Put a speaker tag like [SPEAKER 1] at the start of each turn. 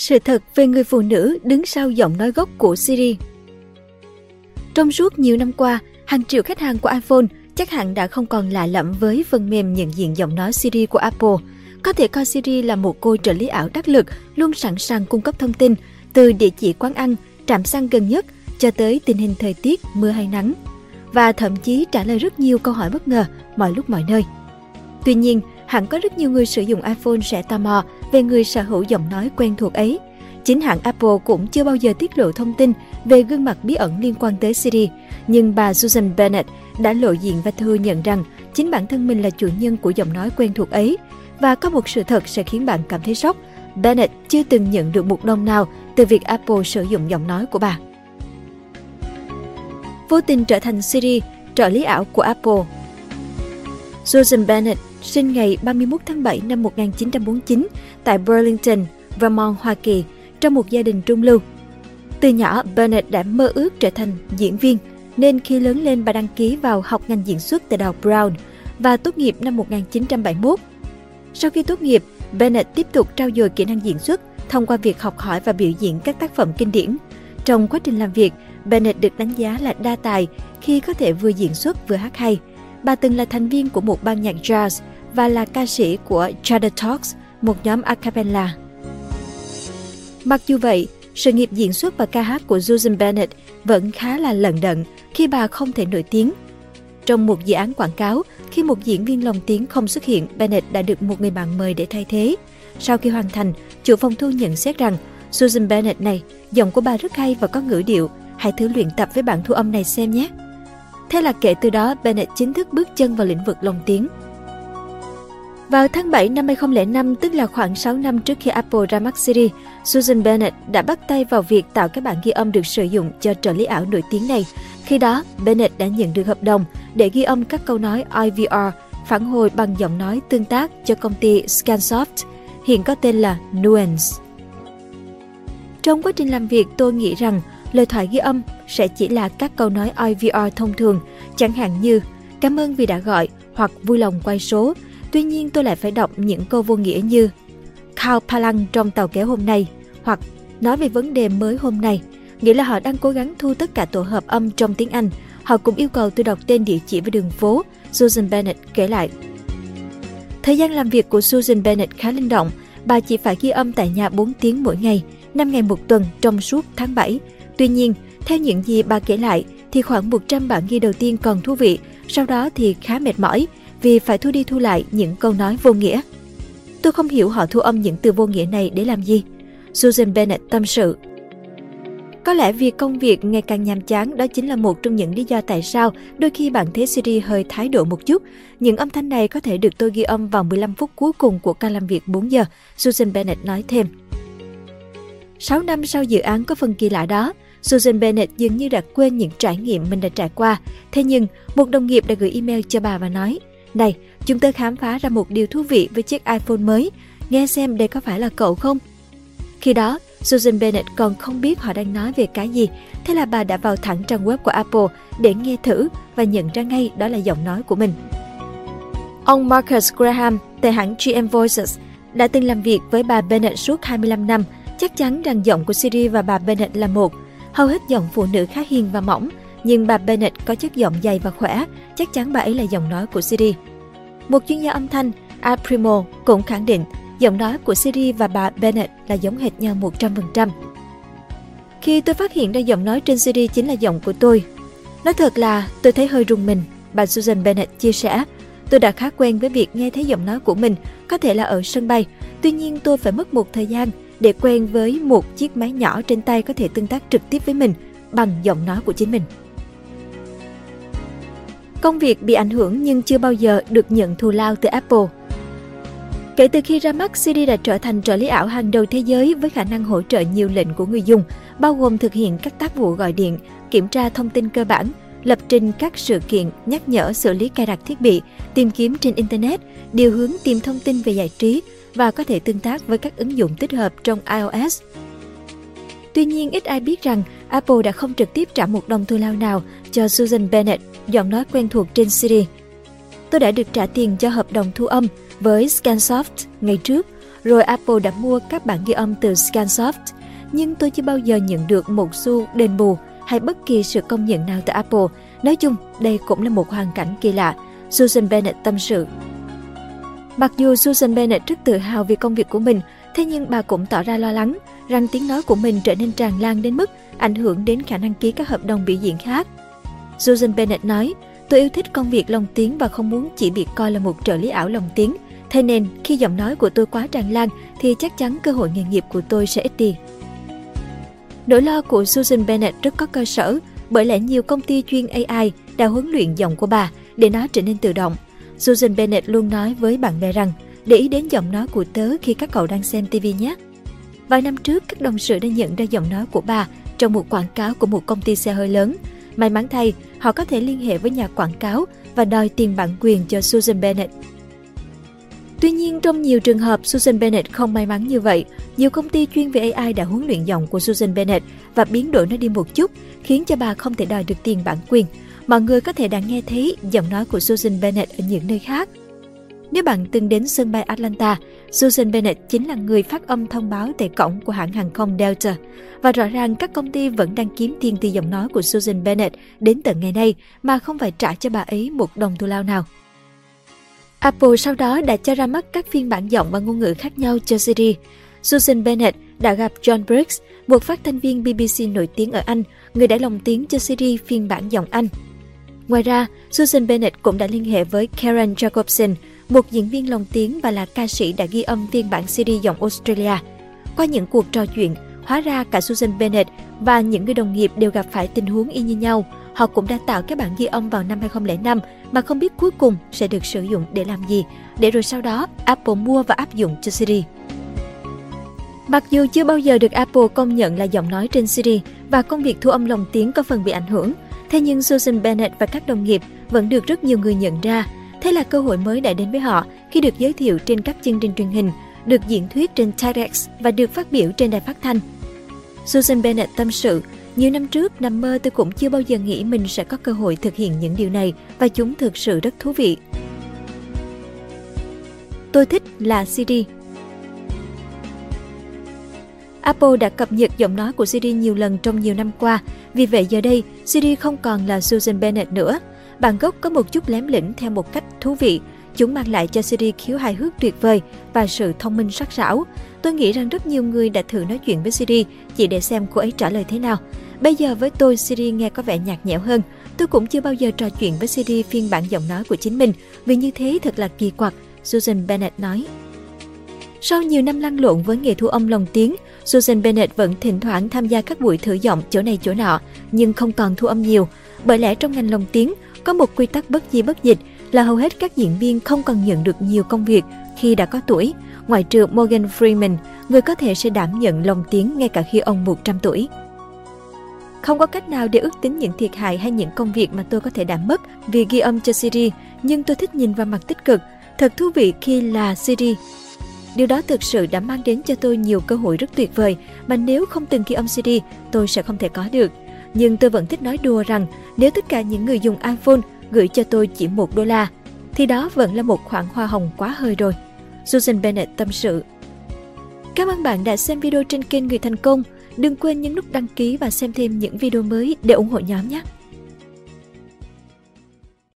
[SPEAKER 1] Sự thật về người phụ nữ đứng sau giọng nói gốc của Siri. Trong suốt nhiều năm qua, hàng triệu khách hàng của iPhone chắc hẳn đã không còn lạ lẫm với phần mềm nhận diện giọng nói Siri của Apple. Có thể coi Siri là một cô trợ lý ảo đắc lực luôn sẵn sàng cung cấp thông tin từ địa chỉ quán ăn, trạm xăng gần nhất cho tới tình hình thời tiết, mưa hay nắng và thậm chí trả lời rất nhiều câu hỏi bất ngờ mọi lúc mọi nơi. Tuy nhiên, hẳn có rất nhiều người sử dụng iPhone sẽ tò mò về người sở hữu giọng nói quen thuộc ấy. Chính hãng Apple cũng chưa bao giờ tiết lộ thông tin về gương mặt bí ẩn liên quan tới Siri, nhưng bà Susan Bennett đã lộ diện và thừa nhận rằng chính bản thân mình là chủ nhân của giọng nói quen thuộc ấy. Và có một sự thật sẽ khiến bạn cảm thấy sốc, Bennett chưa từng nhận được một đồng nào từ việc Apple sử dụng giọng nói của bà. Vô tình trở thành Siri, trợ lý ảo của Apple. Susan Bennett sinh ngày 31 tháng 7 năm 1949 tại Burlington, Vermont, Hoa Kỳ, trong một gia đình trung lưu. Từ nhỏ, Bennett đã mơ ước trở thành diễn viên, nên khi lớn lên bà đăng ký vào học ngành diễn xuất tại Đào Brown và tốt nghiệp năm 1971. Sau khi tốt nghiệp, Bennett tiếp tục trao dồi kỹ năng diễn xuất thông qua việc học hỏi và biểu diễn các tác phẩm kinh điển. Trong quá trình làm việc, Bennett được đánh giá là đa tài khi có thể vừa diễn xuất vừa hát hay. Bà từng là thành viên của một ban nhạc jazz và là ca sĩ của Jada Talks, một nhóm a cappella. Mặc dù vậy, sự nghiệp diễn xuất và ca hát của Susan Bennett vẫn khá là lận đận khi bà không thể nổi tiếng. Trong một dự án quảng cáo, khi một diễn viên lồng tiếng không xuất hiện, Bennett đã được một người bạn mời để thay thế. Sau khi hoàn thành, chủ phòng thu nhận xét rằng Susan Bennett này, giọng của bà rất hay và có ngữ điệu, hãy thử luyện tập với bản thu âm này xem nhé. Thế là kể từ đó, Bennett chính thức bước chân vào lĩnh vực lồng tiếng. Vào tháng 7 năm 2005, tức là khoảng 6 năm trước khi Apple ra mắt Siri, Susan Bennett đã bắt tay vào việc tạo các bản ghi âm được sử dụng cho trợ lý ảo nổi tiếng này. Khi đó, Bennett đã nhận được hợp đồng để ghi âm các câu nói IVR, phản hồi bằng giọng nói tương tác cho công ty Scansoft, hiện có tên là Nuance. Trong quá trình làm việc, tôi nghĩ rằng lời thoại ghi âm sẽ chỉ là các câu nói IVR thông thường, chẳng hạn như cảm ơn vì đã gọi hoặc vui lòng quay số, Tuy nhiên tôi lại phải đọc những câu vô nghĩa như Khao Palang trong tàu kéo hôm nay hoặc nói về vấn đề mới hôm nay. Nghĩa là họ đang cố gắng thu tất cả tổ hợp âm trong tiếng Anh. Họ cũng yêu cầu tôi đọc tên địa chỉ với đường phố, Susan Bennett kể lại. Thời gian làm việc của Susan Bennett khá linh động. Bà chỉ phải ghi âm tại nhà 4 tiếng mỗi ngày, 5 ngày một tuần trong suốt tháng 7. Tuy nhiên, theo những gì bà kể lại, thì khoảng 100 bản ghi đầu tiên còn thú vị, sau đó thì khá mệt mỏi vì phải thu đi thu lại những câu nói vô nghĩa. Tôi không hiểu họ thu âm những từ vô nghĩa này để làm gì. Susan Bennett tâm sự. Có lẽ vì công việc ngày càng nhàm chán đó chính là một trong những lý do tại sao đôi khi bạn thấy Siri hơi thái độ một chút. Những âm thanh này có thể được tôi ghi âm vào 15 phút cuối cùng của ca làm việc 4 giờ, Susan Bennett nói thêm. 6 năm sau dự án có phần kỳ lạ đó, Susan Bennett dường như đã quên những trải nghiệm mình đã trải qua. Thế nhưng, một đồng nghiệp đã gửi email cho bà và nói – này, chúng tôi khám phá ra một điều thú vị với chiếc iPhone mới, nghe xem đây có phải là cậu không? Khi đó, Susan Bennett còn không biết họ đang nói về cái gì, thế là bà đã vào thẳng trang web của Apple để nghe thử và nhận ra ngay đó là giọng nói của mình. Ông Marcus Graham, tại hãng GM Voices, đã từng làm việc với bà Bennett suốt 25 năm, chắc chắn rằng giọng của Siri và bà Bennett là một. Hầu hết giọng phụ nữ khá hiền và mỏng, nhưng bà Bennett có chất giọng dày và khỏe, chắc chắn bà ấy là giọng nói của Siri. Một chuyên gia âm thanh, Primo cũng khẳng định giọng nói của Siri và bà Bennett là giống hệt nhau 100%. Khi tôi phát hiện ra giọng nói trên Siri chính là giọng của tôi, nói thật là tôi thấy hơi rùng mình, bà Susan Bennett chia sẻ. Tôi đã khá quen với việc nghe thấy giọng nói của mình, có thể là ở sân bay, tuy nhiên tôi phải mất một thời gian để quen với một chiếc máy nhỏ trên tay có thể tương tác trực tiếp với mình bằng giọng nói của chính mình. Công việc bị ảnh hưởng nhưng chưa bao giờ được nhận thù lao từ Apple. Kể từ khi ra mắt, Siri đã trở thành trợ lý ảo hàng đầu thế giới với khả năng hỗ trợ nhiều lệnh của người dùng, bao gồm thực hiện các tác vụ gọi điện, kiểm tra thông tin cơ bản, lập trình các sự kiện, nhắc nhở xử lý cài đặt thiết bị, tìm kiếm trên Internet, điều hướng tìm thông tin về giải trí và có thể tương tác với các ứng dụng tích hợp trong iOS, Tuy nhiên, ít ai biết rằng Apple đã không trực tiếp trả một đồng thù lao nào cho Susan Bennett, giọng nói quen thuộc trên Siri. Tôi đã được trả tiền cho hợp đồng thu âm với Scansoft ngày trước, rồi Apple đã mua các bản ghi âm từ Scansoft, nhưng tôi chưa bao giờ nhận được một xu đền bù hay bất kỳ sự công nhận nào từ Apple. Nói chung, đây cũng là một hoàn cảnh kỳ lạ, Susan Bennett tâm sự. Mặc dù Susan Bennett rất tự hào vì công việc của mình, thế nhưng bà cũng tỏ ra lo lắng rằng tiếng nói của mình trở nên tràn lan đến mức ảnh hưởng đến khả năng ký các hợp đồng biểu diễn khác. Susan Bennett nói, tôi yêu thích công việc lồng tiếng và không muốn chỉ bị coi là một trợ lý ảo lồng tiếng. Thế nên, khi giọng nói của tôi quá tràn lan thì chắc chắn cơ hội nghề nghiệp của tôi sẽ ít đi. Nỗi lo của Susan Bennett rất có cơ sở, bởi lẽ nhiều công ty chuyên AI đã huấn luyện giọng của bà để nó trở nên tự động. Susan Bennett luôn nói với bạn bè rằng, để ý đến giọng nói của tớ khi các cậu đang xem TV nhé. Vài năm trước, các đồng sự đã nhận ra giọng nói của bà trong một quảng cáo của một công ty xe hơi lớn. May mắn thay, họ có thể liên hệ với nhà quảng cáo và đòi tiền bản quyền cho Susan Bennett. Tuy nhiên, trong nhiều trường hợp, Susan Bennett không may mắn như vậy. Nhiều công ty chuyên về AI đã huấn luyện giọng của Susan Bennett và biến đổi nó đi một chút, khiến cho bà không thể đòi được tiền bản quyền. Mọi người có thể đã nghe thấy giọng nói của Susan Bennett ở những nơi khác, nếu bạn từng đến sân bay Atlanta, Susan Bennett chính là người phát âm thông báo tại cổng của hãng hàng không Delta. Và rõ ràng các công ty vẫn đang kiếm tiền từ giọng nói của Susan Bennett đến tận ngày nay mà không phải trả cho bà ấy một đồng thù lao nào. Apple sau đó đã cho ra mắt các phiên bản giọng và ngôn ngữ khác nhau cho Siri. Susan Bennett đã gặp John Briggs, một phát thanh viên BBC nổi tiếng ở Anh, người đã lồng tiếng cho Siri phiên bản giọng Anh. Ngoài ra, Susan Bennett cũng đã liên hệ với Karen Jacobson, một diễn viên lồng tiếng và là ca sĩ đã ghi âm phiên bản CD giọng Australia. Qua những cuộc trò chuyện, hóa ra cả Susan Bennett và những người đồng nghiệp đều gặp phải tình huống y như nhau. Họ cũng đã tạo các bản ghi âm vào năm 2005 mà không biết cuối cùng sẽ được sử dụng để làm gì, để rồi sau đó Apple mua và áp dụng cho Siri. Mặc dù chưa bao giờ được Apple công nhận là giọng nói trên Siri và công việc thu âm lồng tiếng có phần bị ảnh hưởng, thế nhưng Susan Bennett và các đồng nghiệp vẫn được rất nhiều người nhận ra Thế là cơ hội mới đã đến với họ khi được giới thiệu trên các chương trình truyền hình, được diễn thuyết trên TEDx và được phát biểu trên đài phát thanh. Susan Bennett tâm sự, nhiều năm trước, nằm mơ tôi cũng chưa bao giờ nghĩ mình sẽ có cơ hội thực hiện những điều này và chúng thực sự rất thú vị. Tôi thích là Siri. Apple đã cập nhật giọng nói của Siri nhiều lần trong nhiều năm qua, vì vậy giờ đây Siri không còn là Susan Bennett nữa Bản gốc có một chút lém lĩnh theo một cách thú vị. Chúng mang lại cho series khiếu hài hước tuyệt vời và sự thông minh sắc sảo. Tôi nghĩ rằng rất nhiều người đã thử nói chuyện với Siri chỉ để xem cô ấy trả lời thế nào. Bây giờ với tôi Siri nghe có vẻ nhạt nhẽo hơn. Tôi cũng chưa bao giờ trò chuyện với Siri phiên bản giọng nói của chính mình, vì như thế thật là kỳ quặc, Susan Bennett nói. Sau nhiều năm lăn lộn với nghề thu âm lồng tiếng, Susan Bennett vẫn thỉnh thoảng tham gia các buổi thử giọng chỗ này chỗ nọ, nhưng không còn thu âm nhiều. Bởi lẽ trong ngành lồng tiếng, có một quy tắc bất di bất dịch là hầu hết các diễn viên không cần nhận được nhiều công việc khi đã có tuổi, ngoại trừ Morgan Freeman, người có thể sẽ đảm nhận lòng tiếng ngay cả khi ông 100 tuổi. Không có cách nào để ước tính những thiệt hại hay những công việc mà tôi có thể đảm mất vì ghi âm cho Siri, nhưng tôi thích nhìn vào mặt tích cực, thật thú vị khi là Siri. Điều đó thực sự đã mang đến cho tôi nhiều cơ hội rất tuyệt vời mà nếu không từng ghi âm Siri, tôi sẽ không thể có được nhưng tôi vẫn thích nói đùa rằng nếu tất cả những người dùng iPhone gửi cho tôi chỉ một đô la, thì đó vẫn là một khoản hoa hồng quá hơi rồi. Susan Bennett tâm sự. Cảm ơn bạn đã xem video trên kênh Người Thành Công. Đừng quên nhấn nút đăng ký và xem thêm những video mới để ủng hộ nhóm nhé.